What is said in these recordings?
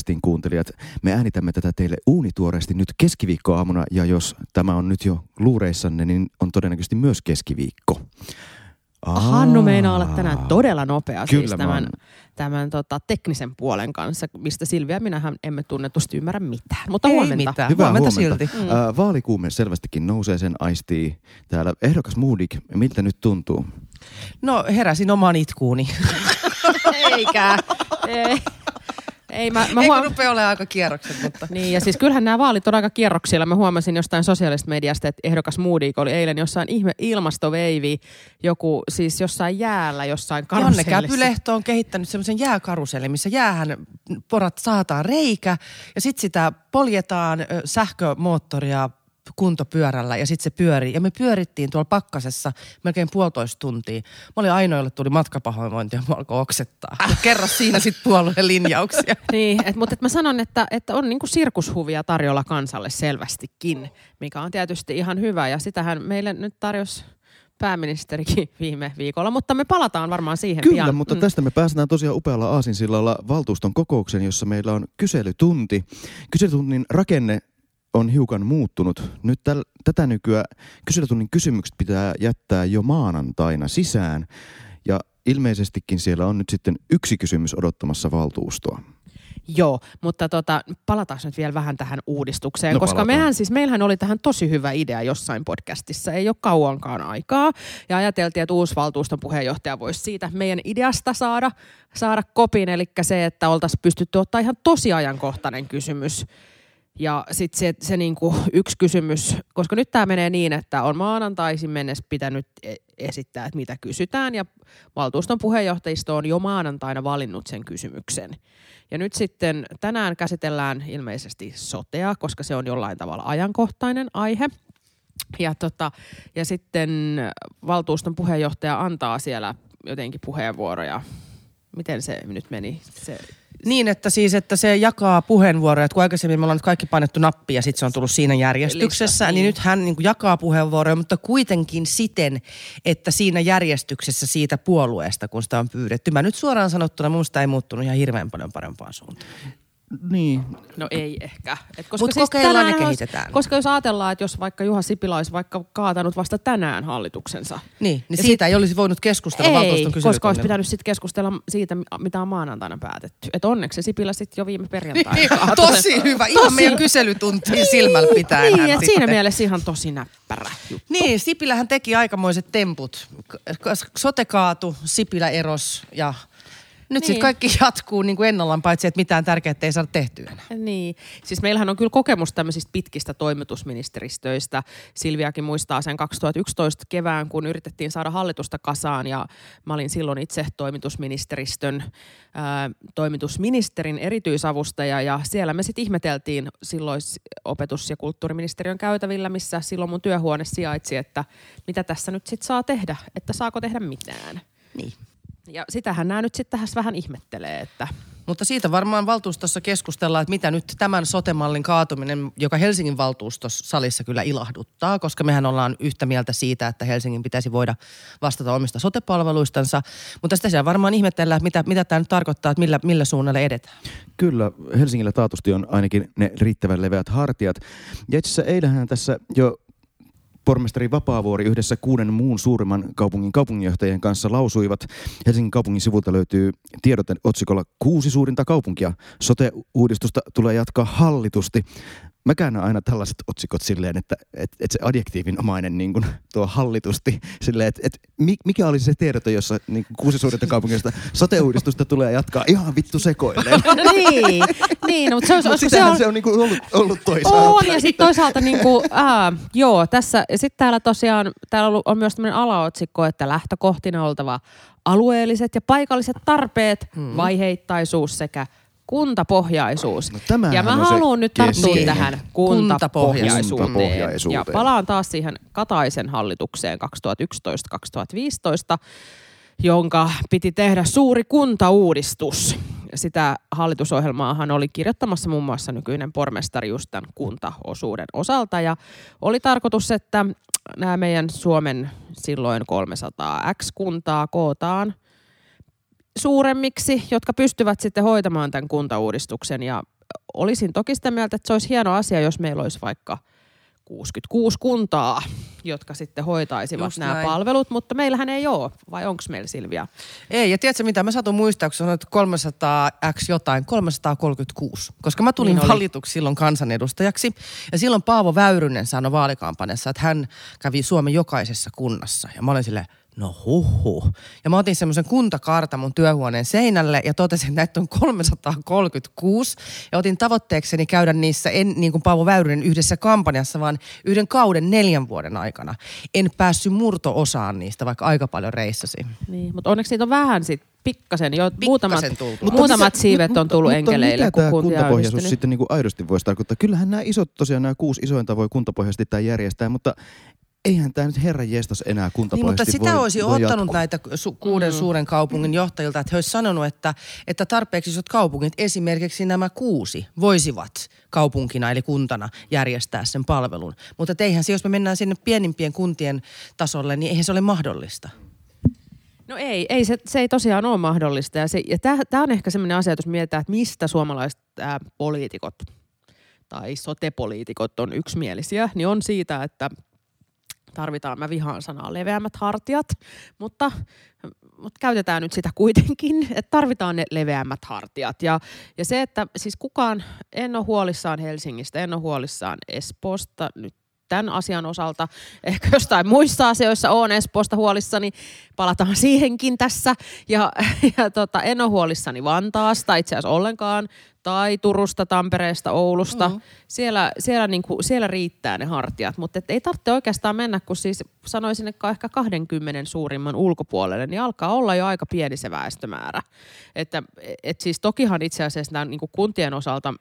Podcastin kuuntelijat. Me äänitämme tätä teille uunituoreesti nyt keskiviikkoaamuna ja jos tämä on nyt jo luureissanne, niin on todennäköisesti myös keskiviikko. Aa, Hannu meinaa olla tänään todella nopea Kyllä siis tämän, tämän tota, teknisen puolen kanssa, mistä Silvia ja minähän emme tunnetusti ymmärrä mitään. Mutta Ei huomenta. mitään. Hyvää huomenta, huomenta. silti. Mm. Äh, vaalikuume selvästikin nousee, sen aistii täällä. Ehdokas Moodik, miltä nyt tuntuu? No heräsin omaan itkuuni. Eikä. Ei. Ei, mä, mä huom... rupea olemaan aika kierrokset, mutta... Niin, ja siis kyllähän nämä vaalit on aika kierroksilla. Mä huomasin jostain sosiaalisesta mediasta, että ehdokas Moodik oli eilen jossain ihme ilmastoveivi, joku siis jossain jäällä, jossain Janne karusellissa. Käpylehto on kehittänyt semmoisen jääkarusellin, missä jäähän porat saataan reikä ja sitten sitä poljetaan sähkömoottoria kuntopyörällä ja sitten se pyörii. Ja me pyörittiin tuolla pakkasessa melkein puolitoista tuntia. Mä olin ainoa, jolle tuli matkapahoinvointi ja mä alkoi oksettaa. Ja kerro siinä sitten puolueen linjauksia. Niin, et, mutta et mä sanon, että, että on niinku sirkushuvia tarjolla kansalle selvästikin, mikä on tietysti ihan hyvä. Ja sitähän meille nyt tarjosi pääministerikin viime viikolla, mutta me palataan varmaan siihen Kyllä, pian. mutta tästä me päästään tosiaan upealla aasinsillalla valtuuston kokoukseen, jossa meillä on kyselytunti. Kyselytunnin rakenne on hiukan muuttunut. Nyt täl, tätä nykyään kyselytunnin kysymykset pitää jättää jo maanantaina sisään. Ja ilmeisestikin siellä on nyt sitten yksi kysymys odottamassa valtuustoa. Joo, mutta tota, palataan nyt vielä vähän tähän uudistukseen, No koska palataan. mehän siis, meillähän oli tähän tosi hyvä idea jossain podcastissa, ei ole kauankaan aikaa. Ja ajateltiin, että uusi valtuuston puheenjohtaja voisi siitä meidän ideasta saada, saada kopin, eli se, että oltaisiin pystytty ottaa ihan tosi ajankohtainen kysymys. Ja sitten se, se niinku yksi kysymys, koska nyt tämä menee niin, että on maanantaisin mennessä pitänyt e- esittää, että mitä kysytään, ja valtuuston puheenjohtajisto on jo maanantaina valinnut sen kysymyksen. Ja nyt sitten tänään käsitellään ilmeisesti sotea, koska se on jollain tavalla ajankohtainen aihe. Ja, tota, ja sitten valtuuston puheenjohtaja antaa siellä jotenkin puheenvuoroja. Miten se nyt meni? Se, Niin, että siis, että se jakaa puheenvuoroja. Että kun aikaisemmin me ollaan nyt kaikki painettu nappia ja sitten se on tullut siinä järjestyksessä, Lista, niin. niin. nyt hän niin jakaa puheenvuoroja, mutta kuitenkin siten, että siinä järjestyksessä siitä puolueesta, kun sitä on pyydetty. Mä nyt suoraan sanottuna, minusta ei muuttunut ihan hirveän paljon parempaan suuntaan. Niin, no ei ehkä. Et Mut kokeillaan ja tänään olisi- kehitetään. Koska jos ajatellaan, että jos vaikka Juha Sipilä olisi vaikka kaatanut vasta tänään hallituksensa. Niin, niin siitä ei olisi voinut keskustella Ei, koska olisi pitänyt sitten keskustella siitä, mitä on maanantaina päätetty. Et onneksi se Sipilä sitten jo viime perjantaina Niin, kaatoi. tosi hyvä. Ihan Tosi- meidän kyselytuntiin silmällä pitää. Niin, että siinä mielessä ihan tosi näppärä juttu. Niin, Sipilähän teki aikamoiset temput. Sote kaatu, Sipilä eros ja nyt niin. Sitten kaikki jatkuu niin kuin ennallaan, paitsi että mitään tärkeää ei saada tehtyä enää. Niin, siis meillähän on kyllä kokemus tämmöisistä pitkistä toimitusministeristöistä. Silviakin muistaa sen 2011 kevään, kun yritettiin saada hallitusta kasaan ja mä olin silloin itse toimitusministeristön ää, toimitusministerin erityisavustaja ja siellä me sitten ihmeteltiin silloin opetus- ja kulttuuriministeriön käytävillä, missä silloin mun työhuone sijaitsi, että mitä tässä nyt sitten saa tehdä, että saako tehdä mitään. Niin. Ja sitähän nämä nyt sitten tässä vähän ihmettelee, että Mutta siitä varmaan valtuustossa keskustellaan, että mitä nyt tämän sotemallin kaatuminen, joka Helsingin valtuustossa salissa kyllä ilahduttaa, koska mehän ollaan yhtä mieltä siitä, että Helsingin pitäisi voida vastata omista sotepalveluistansa. Mutta sitä siellä varmaan ihmetellään, että mitä, mitä tämä nyt tarkoittaa, että millä, millä suunnalle edetään. Kyllä, Helsingillä taatusti on ainakin ne riittävän leveät hartiat. Ja itse asiassa eilenhän tässä jo pormestari Vapaavuori yhdessä kuuden muun suurimman kaupungin kaupunginjohtajien kanssa lausuivat. Helsingin kaupungin sivulta löytyy tiedote otsikolla kuusi suurinta kaupunkia. Sote-uudistusta tulee jatkaa hallitusti. Mä käännän aina tällaiset otsikot silleen, että, että, että se adjektiivinomainen niin kuin, tuo hallitusti, silleen, että, mi- mikä olisi se tiedote, jossa niin kuusi suurinta kaupungista sote-uudistusta tulee jatkaa ihan vittu sekoilleen. niin, niin, mutta se, olisi, se on, se on niin kuin ollut, ollut toisaalta. on, ja sitten toisaalta niin kuin, ää, joo, tässä, ja sitten täällä tosiaan, täällä on, ollut- on myös tämmöinen alaotsikko, että lähtökohtina oltava alueelliset ja paikalliset tarpeet, hmm. vaiheittaisuus sekä kuntapohjaisuus. No ja mä haluan nyt tarttua tähän kuntapohjaisuuteen. Kuntapohjaisuuteen. Ja palaan taas siihen Kataisen hallitukseen 2011-2015, jonka piti tehdä suuri kuntauudistus. Sitä hallitusohjelmaahan oli kirjoittamassa muun muassa nykyinen pormestari just tämän kuntaosuuden osalta. Ja oli tarkoitus, että nämä meidän Suomen silloin 300 X-kuntaa kootaan suuremmiksi, jotka pystyvät sitten hoitamaan tämän kuntauudistuksen. Ja olisin toki sitä mieltä, että se olisi hieno asia, jos meillä olisi vaikka 66 kuntaa, jotka sitten hoitaisivat Just nämä näin. palvelut, mutta meillähän ei ole, vai onko meillä Silvia? Ei, ja tiedätkö mitä, mä satun muistaa, kun sanoit 300x jotain, 336. Koska mä tulin Niin valituksi silloin kansanedustajaksi. Ja silloin Paavo Väyrynen sanoi vaalikampanjassa, että hän kävi Suomen jokaisessa kunnassa. Ja mä olin silleen, no huhu. Ja mä otin semmoisen kuntakartan mun työhuoneen seinälle ja totesin, että näitä on 336. Ja otin tavoitteekseni käydä niissä, en niin kuin Paavo Väyrynen yhdessä kampanjassa, vaan yhden kauden neljän vuoden aikana. En päässyt murto-osaan niistä, vaikka aika paljon reissasin. Niin, mutta onneksi niitä on vähän sit pikkasen, jo muutamat, tultu. Mutta muutamat mitä- siivet mutta- on tullut mutta enkeleille, Mitä kun tämä kuntapohjaisuus sitten niin kuin aidosti voisi tarkoittaa? Kyllähän nämä isot, tosiaan nämä kuusi isointa voi kuntapohjaisesti tämä järjestää, mutta eihän tämä nyt herran jestas enää Niin, mutta kuntapohjaisesti sitä voi, olisi voi ottanut jatkua. näitä su- kuuden mm. suuren kaupungin johtajilta, että he olisivat sanonut, että, että tarpeeksi isot kaupungit, esimerkiksi nämä kuusi, voisivat kaupunkina eli kuntana järjestää sen palvelun. Mutta eihän se, jos me mennään sinne pienimpien kuntien tasolle, niin eihän se ole mahdollista. No ei, ei se, se ei tosiaan ole mahdollista. Ja, se, ja tämä on ehkä sellainen asia, että jos mietitään, että mistä suomalaiset ää, poliitikot tai sotepoliitikot on yksimielisiä, niin on siitä, että tarvitaan, mä vihaan sanaa, leveämmät hartiat, mutta, mutta käytetään nyt sitä kuitenkin, että tarvitaan ne leveämmät hartiat. Ja, ja se, että siis kukaan, en ole huolissaan Helsingistä, en ole huolissaan Espoosta nyt tämän asian osalta. Ehkä jostain muissa asioissa on Espoosta huolissani, palataan siihenkin tässä. Ja, ja tota, en ole huolissani Vantaasta itse asiassa ollenkaan, tai Turusta, Tampereesta, Oulusta. Mm. Siellä, siellä, niin kuin, siellä riittää ne hartiat, mutta et ei tarvitse oikeastaan mennä, kun siis sanoisin, että ehkä 20 suurimman ulkopuolelle, niin alkaa olla jo aika pieni se väestömäärä. Että et siis tokihan itse asiassa tämän, niin kuin kuntien osalta,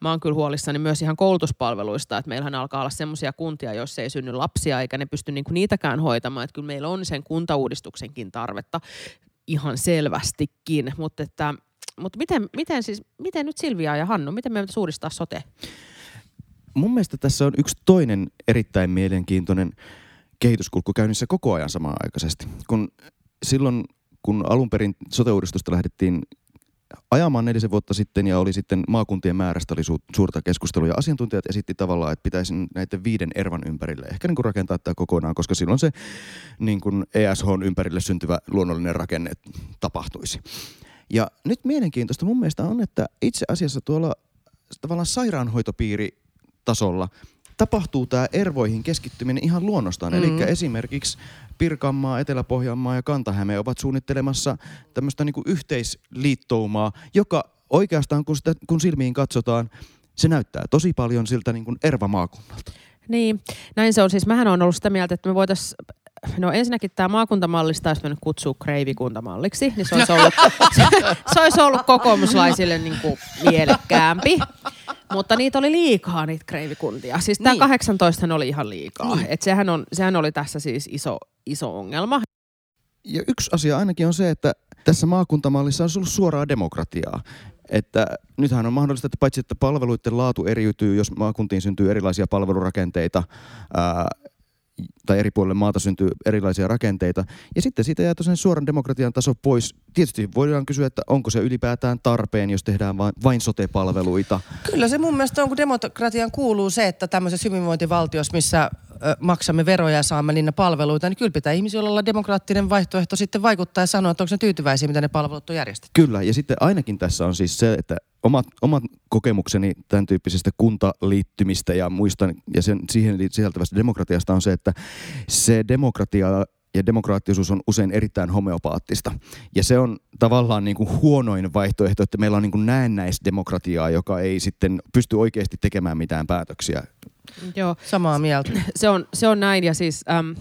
mä oon kyllä huolissani myös ihan koulutuspalveluista, että meillähän alkaa olla semmoisia kuntia, joissa ei synny lapsia, eikä ne pysty niin kuin niitäkään hoitamaan, että kyllä meillä on sen kuntauudistuksenkin tarvetta ihan selvästikin, mutta että mutta miten, miten, siis, miten nyt Silvia ja Hannu, miten me uudistaa sote? Mun mielestä tässä on yksi toinen erittäin mielenkiintoinen kehityskulku käynnissä koko ajan samanaikaisesti. Kun silloin, kun alun perin sote-uudistusta lähdettiin ajamaan nelisen vuotta sitten ja oli sitten maakuntien määrästä oli su- suurta keskustelua ja asiantuntijat esitti tavallaan, että pitäisi näiden viiden ervan ympärille ehkä niin kuin rakentaa tämä kokonaan, koska silloin se niin kuin ESH ympärille syntyvä luonnollinen rakenne tapahtuisi. Ja nyt mielenkiintoista mun mielestä on, että itse asiassa tuolla tavallaan sairaanhoitopiiri tasolla tapahtuu tämä ervoihin keskittyminen ihan luonnostaan. Mm. Eli esimerkiksi Pirkanmaa, Etelä-Pohjanmaa ja Kantahäme ovat suunnittelemassa tämmöistä niinku yhteisliittoumaa, joka oikeastaan kun, sitä, kun silmiin katsotaan, se näyttää tosi paljon siltä niin kuin erva-maakunnalta. Niin, näin se on. Siis mähän on ollut sitä mieltä, että me voitaisiin No ensinnäkin tämä maakuntamallista olisi mennyt kutsua kreivikuntamalliksi, niin se olisi ollut, se, se olisi ollut kokoomuslaisille niin kuin mielekkäämpi. Mutta niitä oli liikaa, niitä kreivikuntia. Siis tämä Niin. 18 oli ihan liikaa. Niin. Et sehän, on, sehän oli tässä siis iso, iso ongelma. Ja yksi asia ainakin on se, että tässä maakuntamallissa on ollut suoraa demokratiaa. Että nythän on mahdollista, että paitsi että palveluiden laatu eriytyy, jos maakuntiin syntyy erilaisia palvelurakenteita, ää, tai eri puolille maata syntyy erilaisia rakenteita. Ja sitten siitä jää tosiaan suoran demokratian taso pois. Tietysti voidaan kysyä, että onko se ylipäätään tarpeen, jos tehdään vain, vain sote-palveluita. Kyllä se mun mielestä on, kun demokratian kuuluu se, että tämmöisessä hyvinvointivaltiossa, missä maksamme veroja ja saamme niitä palveluita, niin kyllä pitää ihmisillä olla demokraattinen vaihtoehto sitten vaikuttaa ja sanoa, että onko ne tyytyväisiä, mitä ne palvelut on järjestetty. Kyllä, ja sitten ainakin tässä on siis se, että omat, omat kokemukseni tämän tyyppisestä kuntaliittymistä ja muistan, ja sen, siihen sisältävästä demokratiasta on se, että se demokratia ja demokraattisuus on usein erittäin homeopaattista. Ja se on tavallaan niin kuin huonoin vaihtoehto, että meillä on niin kuin näennäisdemokratiaa, joka ei sitten pysty oikeasti tekemään mitään päätöksiä. Joo, Samaa mieltä. se on, se on näin ja siis äm,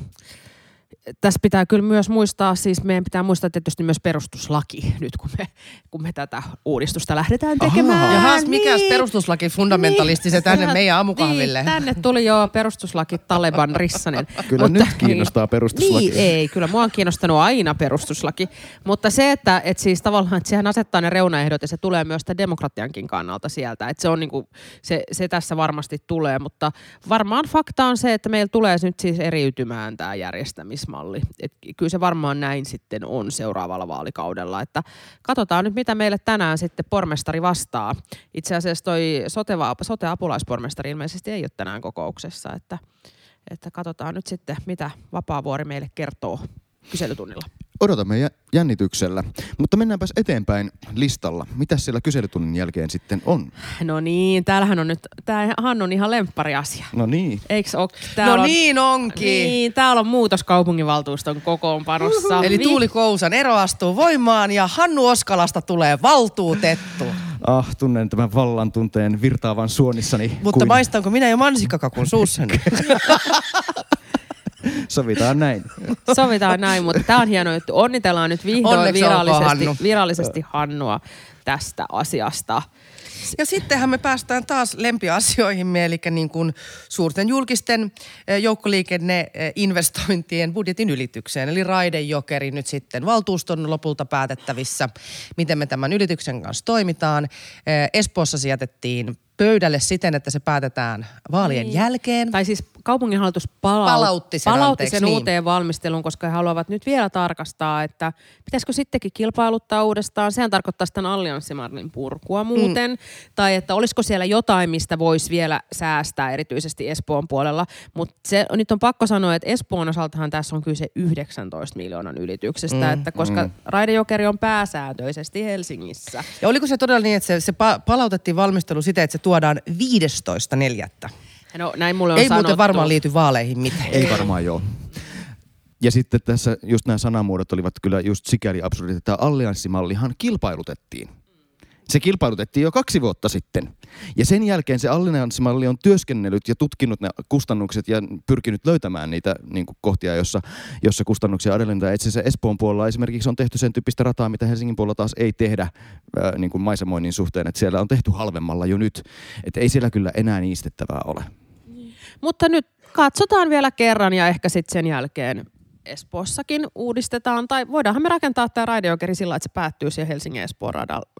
tässä pitää kyllä myös muistaa, siis meidän pitää muistaa tietysti myös perustuslaki nyt kun me, kun me tätä uudistusta lähdetään tekemään. Jahas, mikäs perustuslaki fundamentalisti se tänne Ihan- meidän aamukahville? Niin, tänne tuli jo perustuslaki Taleban Rissanen. Kyllä nyt kiinnostaa perustuslaki. Niin, ei, kyllä mua on kiinnostanut aina perustuslaki. Mutta se, että et siis tavallaan, että sehän asettaa ne reunaehdot ja se tulee myös tämän demokratiankin kannalta sieltä. Että se, on niinku, se, se tässä varmasti tulee, mutta varmaan fakta on se, että meillä tulee nyt siis eriytymään tämä järjestämis allianssimalli. Et kyllä se varmaan näin sitten on seuraavalla vaalikaudella. Että katsotaan nyt, mitä meille tänään sitten pormestari vastaa. Itse asiassa toi sote, sote-apulaispormestari ilmeisesti ei ole tänään kokouksessa, että, että katsotaan nyt sitten, mitä Vapaavuori meille kertoo kyselytunnilla. Odotamme jännityksellä. Mutta mennäänpäs eteenpäin listalla. Mitä siellä kyselytunnin jälkeen sitten on? No niin, täällähän on nyt, tämähän on ihan lemppariasia. No niin. Eiks ole? no on, niin onkin. Niin, täällä on muutos kaupunginvaltuuston kokoonpanossa. Uhuh. Eli Tuuli Kousan ero astuu voimaan ja Hannu Oskalasta tulee valtuutettu. Ah, tunnen tämän vallan tunteen virtaavan suonissani. Mutta kuin... maistanko minä jo mansikkakakun suussani? Sovitaan näin. Sovitaan näin, mutta tämä on hieno juttu. Onnitellaan nyt vihdoin virallisesti, Hannu. virallisesti Hannua tästä asiasta. Ja sittenhän me päästään taas lempiasioihimme, eli niin kuin suurten julkisten eh, joukkoliikenneinvestointien budjetin ylitykseen. Eli Raidejokeri nyt sitten valtuuston lopulta päätettävissä, miten me tämän ylityksen kanssa toimitaan. Eh, Espoossa se jätettiin pöydälle siten, että se päätetään vaalien niin. jälkeen. Tai siis kaupunginhallitus palaut- palautti sen, palautti anteeksi, sen niin. uuteen valmisteluun, koska he haluavat nyt vielä tarkastaa, että pitäisikö sittenkin kilpailuttaa uudestaan. Sehän tarkoittaa sitten allianssimallin purkua muuten. Mm. Tai että olisiko siellä jotain, mistä voisi vielä säästää, erityisesti Espoon puolella. Mutta nyt on pakko sanoa, että Espoon osaltahan tässä on kyse 19 miljoonan ylityksestä, mm. että koska mm. Raidejokeri on pääsääntöisesti Helsingissä. Ja oliko se todella niin, että se, se palautettiin valmistelu siten, että se tuodaan 15.4. No näin mulle on Ei sanottu. muuten varmaan liity vaaleihin mitään. Ei varmaan joo. Ja sitten tässä just nämä sanamuodot olivat kyllä just sikäli absurdit, että allianssimallihan kilpailutettiin. Se kilpailutettiin jo kaksi vuotta sitten. Ja sen jälkeen se allianssimalli on työskennellyt ja tutkinut ne kustannukset ja pyrkinyt löytämään niitä niin kuin kohtia, jossa, jossa kustannuksia adellentaa. Itse asiassa Espoon puolella esimerkiksi on tehty sen tyyppistä rataa, mitä Helsingin puolella taas ei tehdä ää, niin kuin maisemoinnin suhteen. Että siellä on tehty halvemmalla jo nyt. Että ei siellä kyllä enää niistettävää ole. Mutta nyt katsotaan vielä kerran ja ehkä sitten sen jälkeen Espoossakin uudistetaan, tai voidaanhan me rakentaa tämä raideokeri sillä, että se päättyy siihen Helsingin Espoon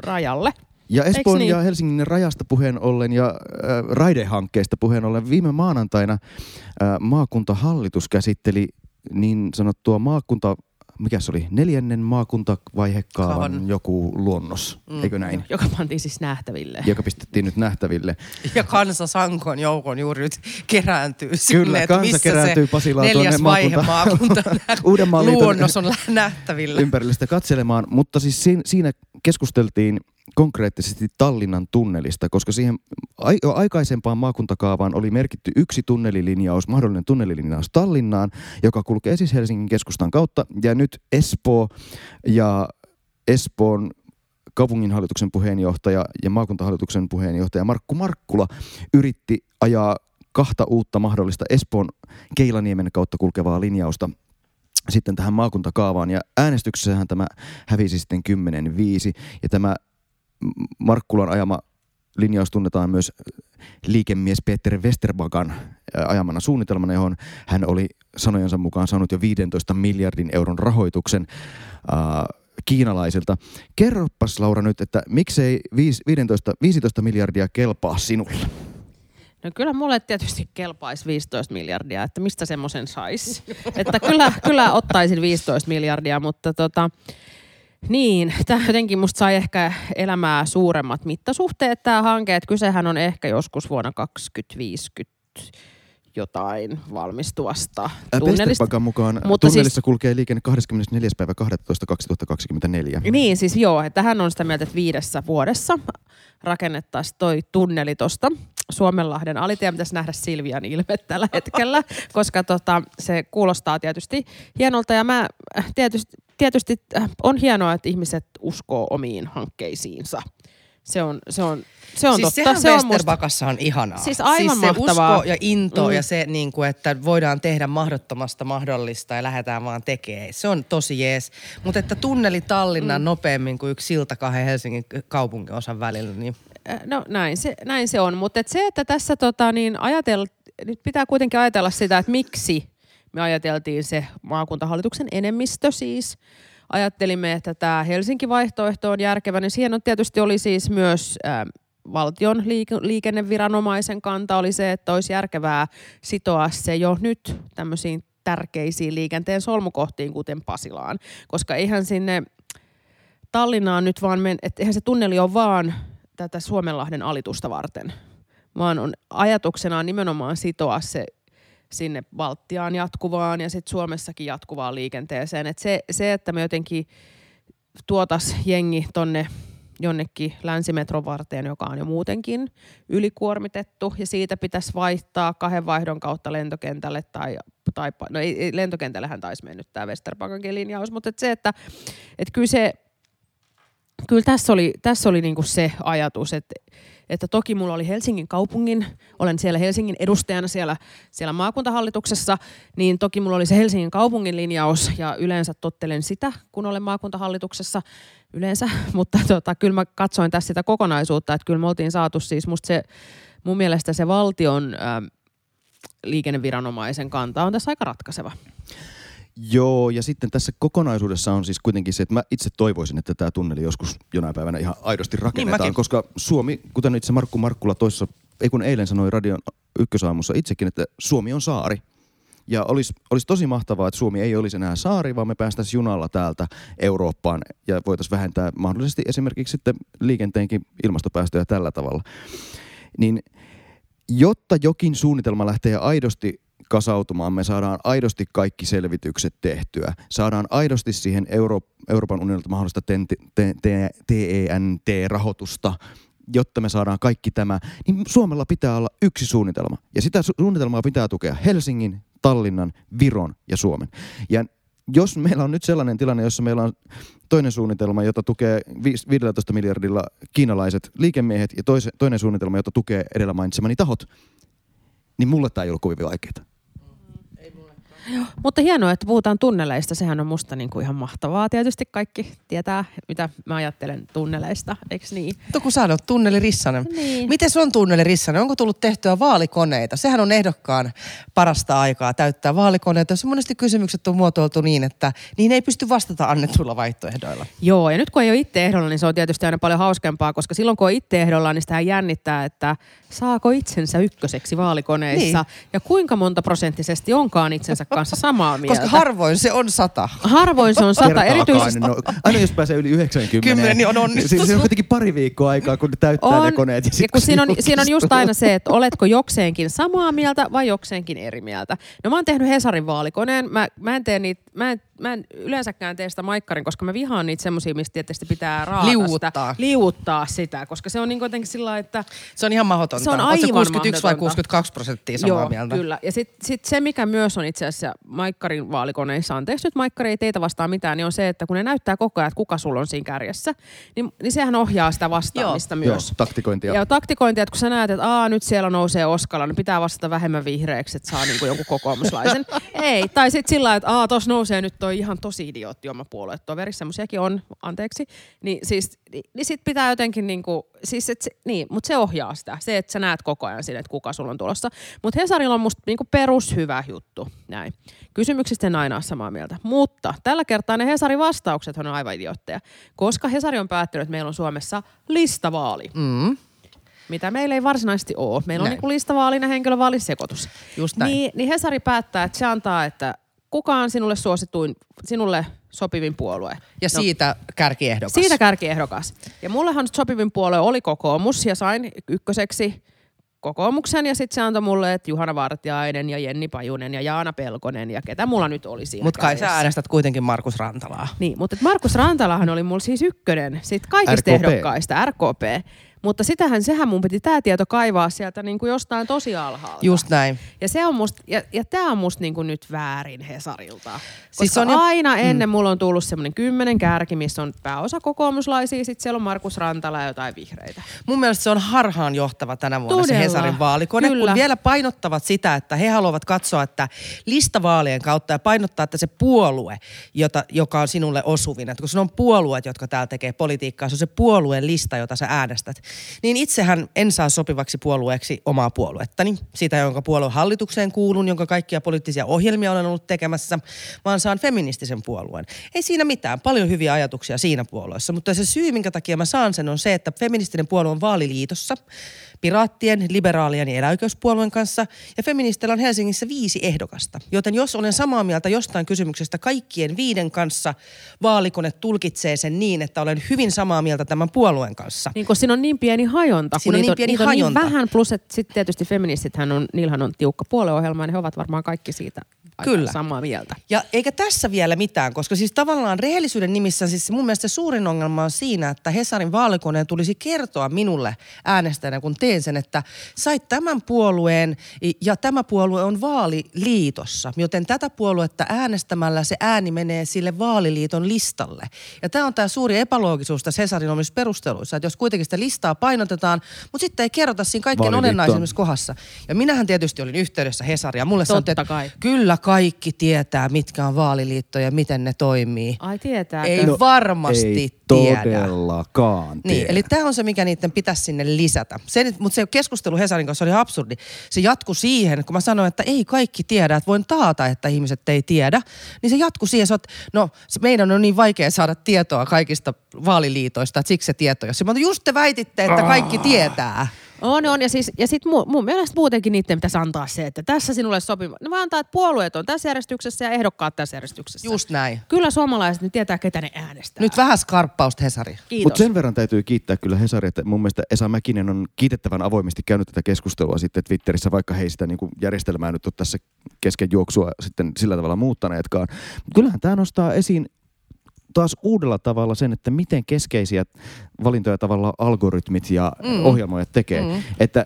rajalle. Ja Espoon niin? ja Helsingin rajasta puheen ollen ja äh, raidehankkeesta puheen ollen viime maanantaina äh, maakuntahallitus käsitteli niin sanottua maakunta mikä se oli, neljännen maakuntavaihekaavan Kaavan. joku luonnos, mm. eikö näin? Joka pantiin siis nähtäville. Joka pistettiin nyt nähtäville. Ja kansa Sankon joukon juuri nyt kerääntyy sinne, Kyllä, kansa missä kerääntyy se Pasilaan neljäs vaihe maakunta, maakunta luonnos on nähtävillä. Ympärille sitä katselemaan, mutta siis siinä, siinä keskusteltiin konkreettisesti Tallinnan tunnelista, koska siihen aikaisempaan maakuntakaavaan oli merkitty yksi tunnelilinjaus, mahdollinen tunnelilinjaus Tallinnaan, joka kulkee siis Helsingin keskustan kautta. Ja nyt Espoo ja Espoon kaupunginhallituksen puheenjohtaja ja maakuntahallituksen puheenjohtaja Markku Markkula yritti ajaa kahta uutta mahdollista Espoon Keilaniemen kautta kulkevaa linjausta sitten tähän maakuntakaavaan. Ja äänestyksessähän tämä hävisi sitten 10-5. Ja tämä Markkulan ajama linjaus tunnetaan myös liikemies Peter Westerbakan ajamana suunnitelmana, johon hän oli sanojensa mukaan saanut jo 15 miljardin euron rahoituksen äh, kiinalaisilta. Kerropas Laura nyt, että miksei 15, 15 miljardia kelpaa sinulle? No kyllä mulle tietysti kelpaisi 15 miljardia, että mistä semmoisen saisi. että kyllä, kyllä ottaisin 15 miljardia, mutta tota, niin, tämä jotenkin musta sai ehkä elämää suuremmat mittasuhteet tämä hanke, että kysehän on ehkä joskus vuonna 2050 jotain valmistuvasta tunnelista. mukaan Mutta tunnelissa siis, kulkee liikenne 24. päivä 12. 2024. Niin, siis joo, että hän on sitä mieltä, että viidessä vuodessa rakennettaisiin toi tunneli tuosta Suomenlahden alitie. Pitäisi nähdä Silvian ilme tällä hetkellä, koska tota, se kuulostaa tietysti hienolta ja mä tietysti tietysti äh, on hienoa, että ihmiset uskoo omiin hankkeisiinsa. Se on, se on, se on siis totta. Se on musta... on ihanaa. Siis aivan siis mahtavaa. usko ja into mm. ja se, niin kuin, että voidaan tehdä mahdottomasta mahdollista ja lähdetään vaan tekemään. Se on tosi jees. Mutta että tunneli Tallinnan mm. nopeammin kuin yksi silta kahden Helsingin kaupunginosan välillä. Niin... Äh, no näin se, näin se on. Mutta se, että tässä tota, niin ajatel, nyt pitää kuitenkin ajatella sitä, että miksi – me ajateltiin se maakuntahallituksen enemmistö siis. Ajattelimme, että tämä Helsinki-vaihtoehto on järkevä, niin siihen on tietysti oli siis myös ä, valtion liikenneviranomaisen kanta oli se, että olisi järkevää sitoa se jo nyt tämmöisiin tärkeisiin liikenteen solmukohtiin, kuten Pasilaan. Koska eihän sinne Tallinnaan nyt vaan, men, että eihän se tunneli ole vaan tätä Suomenlahden alitusta varten, vaan on ajatuksena nimenomaan sitoa se sinne Baltiaan jatkuvaan ja sitten Suomessakin jatkuvaan liikenteeseen. Et se, se, että me jotenkin tuotas jengi tonne jonnekin länsimetron varteen, joka on jo muutenkin ylikuormitettu, ja siitä pitäisi vaihtaa kahden vaihdon kautta lentokentälle tai, tai no ei, lentokentällehän taisi mennyt tämä Westerbakankin linjaus, mutta et se, että et kyllä se, kyllä tässä oli, tässä oli niinku se ajatus, että että toki mulla oli Helsingin kaupungin, olen siellä Helsingin edustajana siellä, siellä maakuntahallituksessa, niin toki mulla oli se Helsingin kaupungin linjaus ja yleensä tottelen sitä, kun olen maakuntahallituksessa yleensä, mutta tota, kyllä mä katsoin tässä sitä kokonaisuutta, että kyllä me oltiin saatu siis musta se, mun mielestä se valtion ää, liikenneviranomaisen kanta on tässä aika ratkaiseva. Joo, ja sitten tässä kokonaisuudessa on siis kuitenkin se, että mä itse toivoisin, että tämä tunneli joskus jonain päivänä ihan aidosti rakennetaan, niin koska Suomi, kuten itse Markku Markkula toissa, ei kun eilen sanoi radion ykkösaamussa itsekin, että Suomi on saari. Ja olisi, olisi tosi mahtavaa, että Suomi ei olisi enää saari, vaan me päästäisiin junalla täältä Eurooppaan ja voitaisiin vähentää mahdollisesti esimerkiksi sitten liikenteenkin ilmastopäästöjä tällä tavalla. Niin jotta jokin suunnitelma lähtee aidosti kasautumaan, me saadaan aidosti kaikki selvitykset tehtyä. Saadaan aidosti siihen Euro- Euroopan unionilta mahdollista TENT-rahoitusta, jotta me saadaan kaikki tämä, niin Suomella pitää olla yksi suunnitelma. Ja sitä suunnitelmaa pitää tukea Helsingin, Tallinnan, Viron ja Suomen. Ja jos meillä on nyt sellainen tilanne, jossa meillä on toinen suunnitelma, jota tukee 15 miljardilla kiinalaiset liikemiehet ja toinen suunnitelma, jota tukee edellä mainitsemani tahot, niin mulle tämä ei ollut kovin vaikeaa. Joo, mutta hienoa, että puhutaan tunneleista. Sehän on musta niin kuin ihan mahtavaa. Tietysti kaikki tietää, mitä mä ajattelen tunneleista, eikö niin? Mutta kun sä oot tunneli Rissanen. Niin. Miten se on tunneli Rissanen? Onko tullut tehtyä vaalikoneita? Sehän on ehdokkaan parasta aikaa täyttää vaalikoneita, jos monesti kysymykset on muotoiltu niin, että niihin ei pysty vastata annetuilla vaihtoehdoilla. Joo, ja nyt kun ei ole itse ehdolla, niin se on tietysti aina paljon hauskempaa, koska silloin kun on itse ehdolla, niin sitä jännittää, että saako itsensä ykköseksi vaalikoneissa niin. ja kuinka monta prosenttisesti onkaan itsensä kanssa samaa mieltä. Koska harvoin se on sata. Harvoin se on sata, erityisesti. No, aina jos pääsee yli 90, Kymmenen, niin on onnistus. Siinä on kuitenkin pari viikkoa aikaa, kun ne täyttää on, ne koneet. Ja, ja kun siinä on, siinä on just aina se, että oletko jokseenkin samaa mieltä vai jokseenkin eri mieltä. No mä oon tehnyt Hesarin vaalikoneen. Mä, mä en tee niitä, mä en mä en yleensäkään tee sitä maikkarin, koska mä vihaan niitä semmosia, mistä tietysti pitää raata liuuttaa. sitä, liuuttaa sitä, koska se on niin jotenkin sillä että... Se on ihan mahdotonta. Se on aivan se 61 mahdotonta. vai 62 prosenttia samaa Joo, mieltä? kyllä. Ja sitten sit se, mikä myös on itse asiassa maikkarin vaalikoneissa, anteeksi nyt maikkari ei teitä vastaan mitään, niin on se, että kun ne näyttää koko ajan, että kuka sulla on siinä kärjessä, niin, niin sehän ohjaa sitä vastaamista Joo, myös. taktikointia. Ja taktikointia, että kun sä näet, että Aa, nyt siellä nousee Oskala, niin pitää vastata vähemmän vihreäksi, että saa niinku jonkun kokoomuslaisen. ei, tai sitten sillä että Aa, tos nousee nyt toi ihan tosi idiootti oma puoluetoveri, semmoisiakin on, anteeksi. Niin, siis, niin, niin sit pitää jotenkin niinku, siis et se, niin, mutta se ohjaa sitä. Se, että sä näet koko ajan sinne, että kuka sulla on tulossa. Mutta Hesarilla on musta niinku perushyvä juttu, näin. Kysymyksistä en aina ole samaa mieltä. Mutta tällä kertaa ne Hesarin vastaukset on aivan idiootteja. Koska Hesari on päättänyt, että meillä on Suomessa listavaali. Mm. Mitä meillä ei varsinaisesti ole. Meillä Näin. on niinku listavaalin ja henkilövaalin sekoitus. Just näin. Niin, niin Hesari päättää, että se antaa, että kuka on sinulle suosituin, sinulle sopivin puolue. Ja siitä kärkiehdokas. Siitä kärkiehdokas. Ja mullehan sopivin puolue oli kokoomus ja sain ykköseksi kokoomuksen ja sitten se antoi mulle, että Juhana Vartiainen ja Jenni Pajunen ja Jaana Pelkonen ja ketä mulla nyt oli siinä Mutta kai sä äänestät kuitenkin Markus Rantalaa. Niin, mutta Markus Rantalahan oli mulla siis ykkönen sit kaikista RKP. ehdokkaista, RKP. Mutta sitähän, sehän mun piti tämä tieto kaivaa sieltä niin kuin jostain tosi alhaalta. Just näin. Ja, se on musta, ja, ja tämä on musta niinku nyt väärin Hesarilta. Koska Siis siis se on on jo- aina ennen mm. mulla on tullut semmoinen kymmenen kärki, missä on pääosa kokoomuslaisia, sitten siellä on Markus Rantala ja jotain vihreitä. Mun mielestä se on harhaan johtava tänä vuonna Todella. se Hesarin vaalikone, Kyllä. kun vielä painottavat sitä, että he haluavat katsoa, että listavaalien kautta ja painottaa, että se puolue, jota, joka on sinulle osuvin, että kun se on puolueet, jotka täällä tekee politiikkaa, se on se puolueen lista, jota sä äänestät, niin itsehän en saa sopivaksi puolueeksi omaa puoluettani, sitä jonka puolueen hallitukseen kuulun, jonka kaikkia poliittisia ohjelmia olen ollut tekemässä, vaan saan feministisen puolueen. Ei siinä mitään, paljon hyviä ajatuksia siinä puolueessa, mutta se syy, minkä takia mä saan sen on se, että feministinen puolue on vaaliliitossa piraattien, liberaalien ja eläoikeuspuolueen kanssa ja feministillä on Helsingissä viisi ehdokasta. Joten jos olen samaa mieltä jostain kysymyksestä kaikkien viiden kanssa, vaalikone tulkitsee sen niin, että olen hyvin samaa mieltä tämän puolueen kanssa. Niin kun siinä on niin pieni hajonta. Siinä on niin pieni niitä hajonta. On niin vähän, plus että sitten tietysti feministithän on, niillähän on tiukka puolueohjelma, ja he ovat varmaan kaikki siitä Kyllä. samaa mieltä. Ja eikä tässä vielä mitään, koska siis tavallaan rehellisyyden nimissä siis mun mielestä se suurin ongelma on siinä, että Hesarin vaalikoneen tulisi kertoa minulle äänestäjänä, kun teen sen, että sait tämän puolueen ja tämä puolue on vaaliliitossa, joten tätä puoluetta äänestämällä se ääni menee sille vaaliliiton listalle. Ja tämä on tämä suuri epäloogisuus tässä Hesarin omissa perusteluissa, että jos kuitenkin sitä listaa painotetaan, mutta sitten ei kerrota siinä kaikkein Vaaliliittoon. olennaisimmassa kohdassa. Ja minähän tietysti olin yhteydessä Hesaria. Mulle Totta sanottiin, että kai. kyllä kaikki tietää, mitkä on vaaliliitto ja miten ne toimii. Ai tietääkö? Ei No, varmasti ei tiedä. todellakaan Niin, tiedä. eli tämä on se, mikä niiden pitäisi sinne lisätä. Se, mutta se keskustelu Hesarin kanssa oli absurdi. Se jatkui siihen, kun mä sanoin, että ei kaikki tiedä, että voin taata, että ihmiset ei tiedä. Niin se jatkui siihen, että no meidän on niin vaikea saada tietoa kaikista vaaliliitoista, että siksi se tieto. Jos mä just te väititte, että kaikki tietää. On, on. Ja, siis, ja sitten mun, mun mielestä muutenkin niiden pitäisi antaa se, että tässä sinulle sopiva. Ne vaan antaa, että puolueet on tässä järjestyksessä ja ehdokkaat tässä järjestyksessä. Just näin. Kyllä suomalaiset nyt tietää, ketä ne äänestää. Nyt vähän skarppausta Hesari. Kiitos. Mutta sen verran täytyy kiittää kyllä Hesari, että mun mielestä Esa Mäkinen on kiitettävän avoimesti käynyt tätä keskustelua sitten Twitterissä, vaikka he ei sitä niin kuin järjestelmää nyt ole tässä kesken juoksua sitten sillä tavalla muuttaneetkaan. Kyllähän tämä nostaa esiin taas uudella tavalla sen, että miten keskeisiä valintoja tavalla algoritmit ja mm. ohjelmoijat tekee. Mm. Että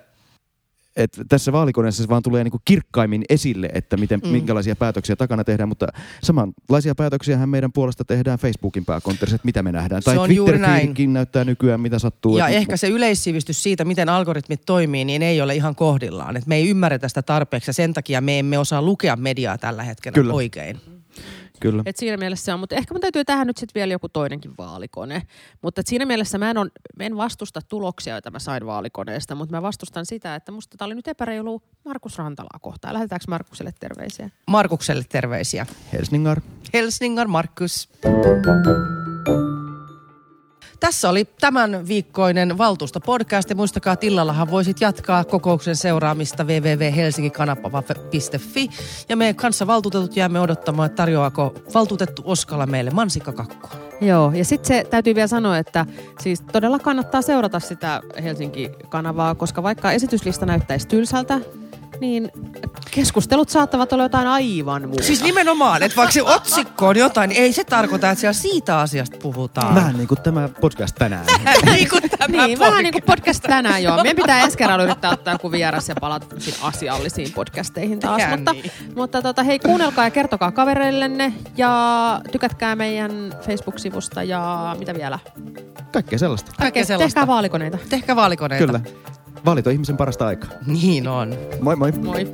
että tässä vaalikoneessa se vaan tulee niinku kirkkaimmin esille, että miten, mm. minkälaisia päätöksiä takana tehdään, mutta samanlaisia päätöksiä meidän puolesta tehdään Facebookin pääkonttorissa, että mitä me nähdään. Se Tai. Twitter-feedkin näyttää nykyään, mitä sattuu. Ja Et- ehkä se yleissivistys siitä, miten algoritmit toimii, niin ei ole ihan kohdillaan. Et me ei ymmärretä sitä tarpeeksi ja sen takia me emme osaa lukea mediaa tällä hetkellä Kyllä. oikein. Kyllä. Et siinä mielessä se on, mutta ehkä mun täytyy tähän nyt sitten vielä joku toinenkin vaalikone. Mutta et siinä mielessä mä en, on, mä en vastusta tuloksia, joita mä sain vaalikoneesta, mutta mä vastustan sitä, että musta tämä oli nyt epäreilu Markus Rantalaa kohtaan. Lähetetäänkö Markukselle terveisiä? Markukselle terveisiä. Helsningar. Helsingar Markus. Tässä oli tämän viikkoinen valtuustopodcast ja muistakaa, että illallahan voisit jatkaa kokouksen seuraamista www.helsinkikanapava.fi ja me kanssa valtuutetut jäämme odottamaan, että tarjoaako valtuutettu Oskala meille mansikkakakkua. Joo, ja sitten se täytyy vielä sanoa, että siis todella kannattaa seurata sitä Helsinki-kanavaa, koska vaikka esityslista näyttäisi tylsältä, niin keskustelut saattavat olla jotain aivan muuta. Siis nimenomaan, että vaikka se otsikko on jotain, niin ei se tarkoita, että siellä siitä asiasta puhutaan. Vähän niin kuin tämä podcast tänään. niin kuin tämä Niin, vähän niin kuin podcast tänään joo. Meidän pitää ensi kerralla yrittää ottaa joku vieras ja palata sitten asiallisiin podcasteihin taas. Tehdään mutta niin. mutta tota, hei, kuunnelkaa ja kertokaa kavereillenne ja tykätkää meidän Facebook-sivusta ja mitä vielä? Kaikkea sellaista. Kaikkea sellaista. Tehkää vaalikoneita. Tehkää vaalikoneita. Kyllä. Vaalit on ihmisen parasta aikaa. Niin on. Moi moi. Moi. Moi.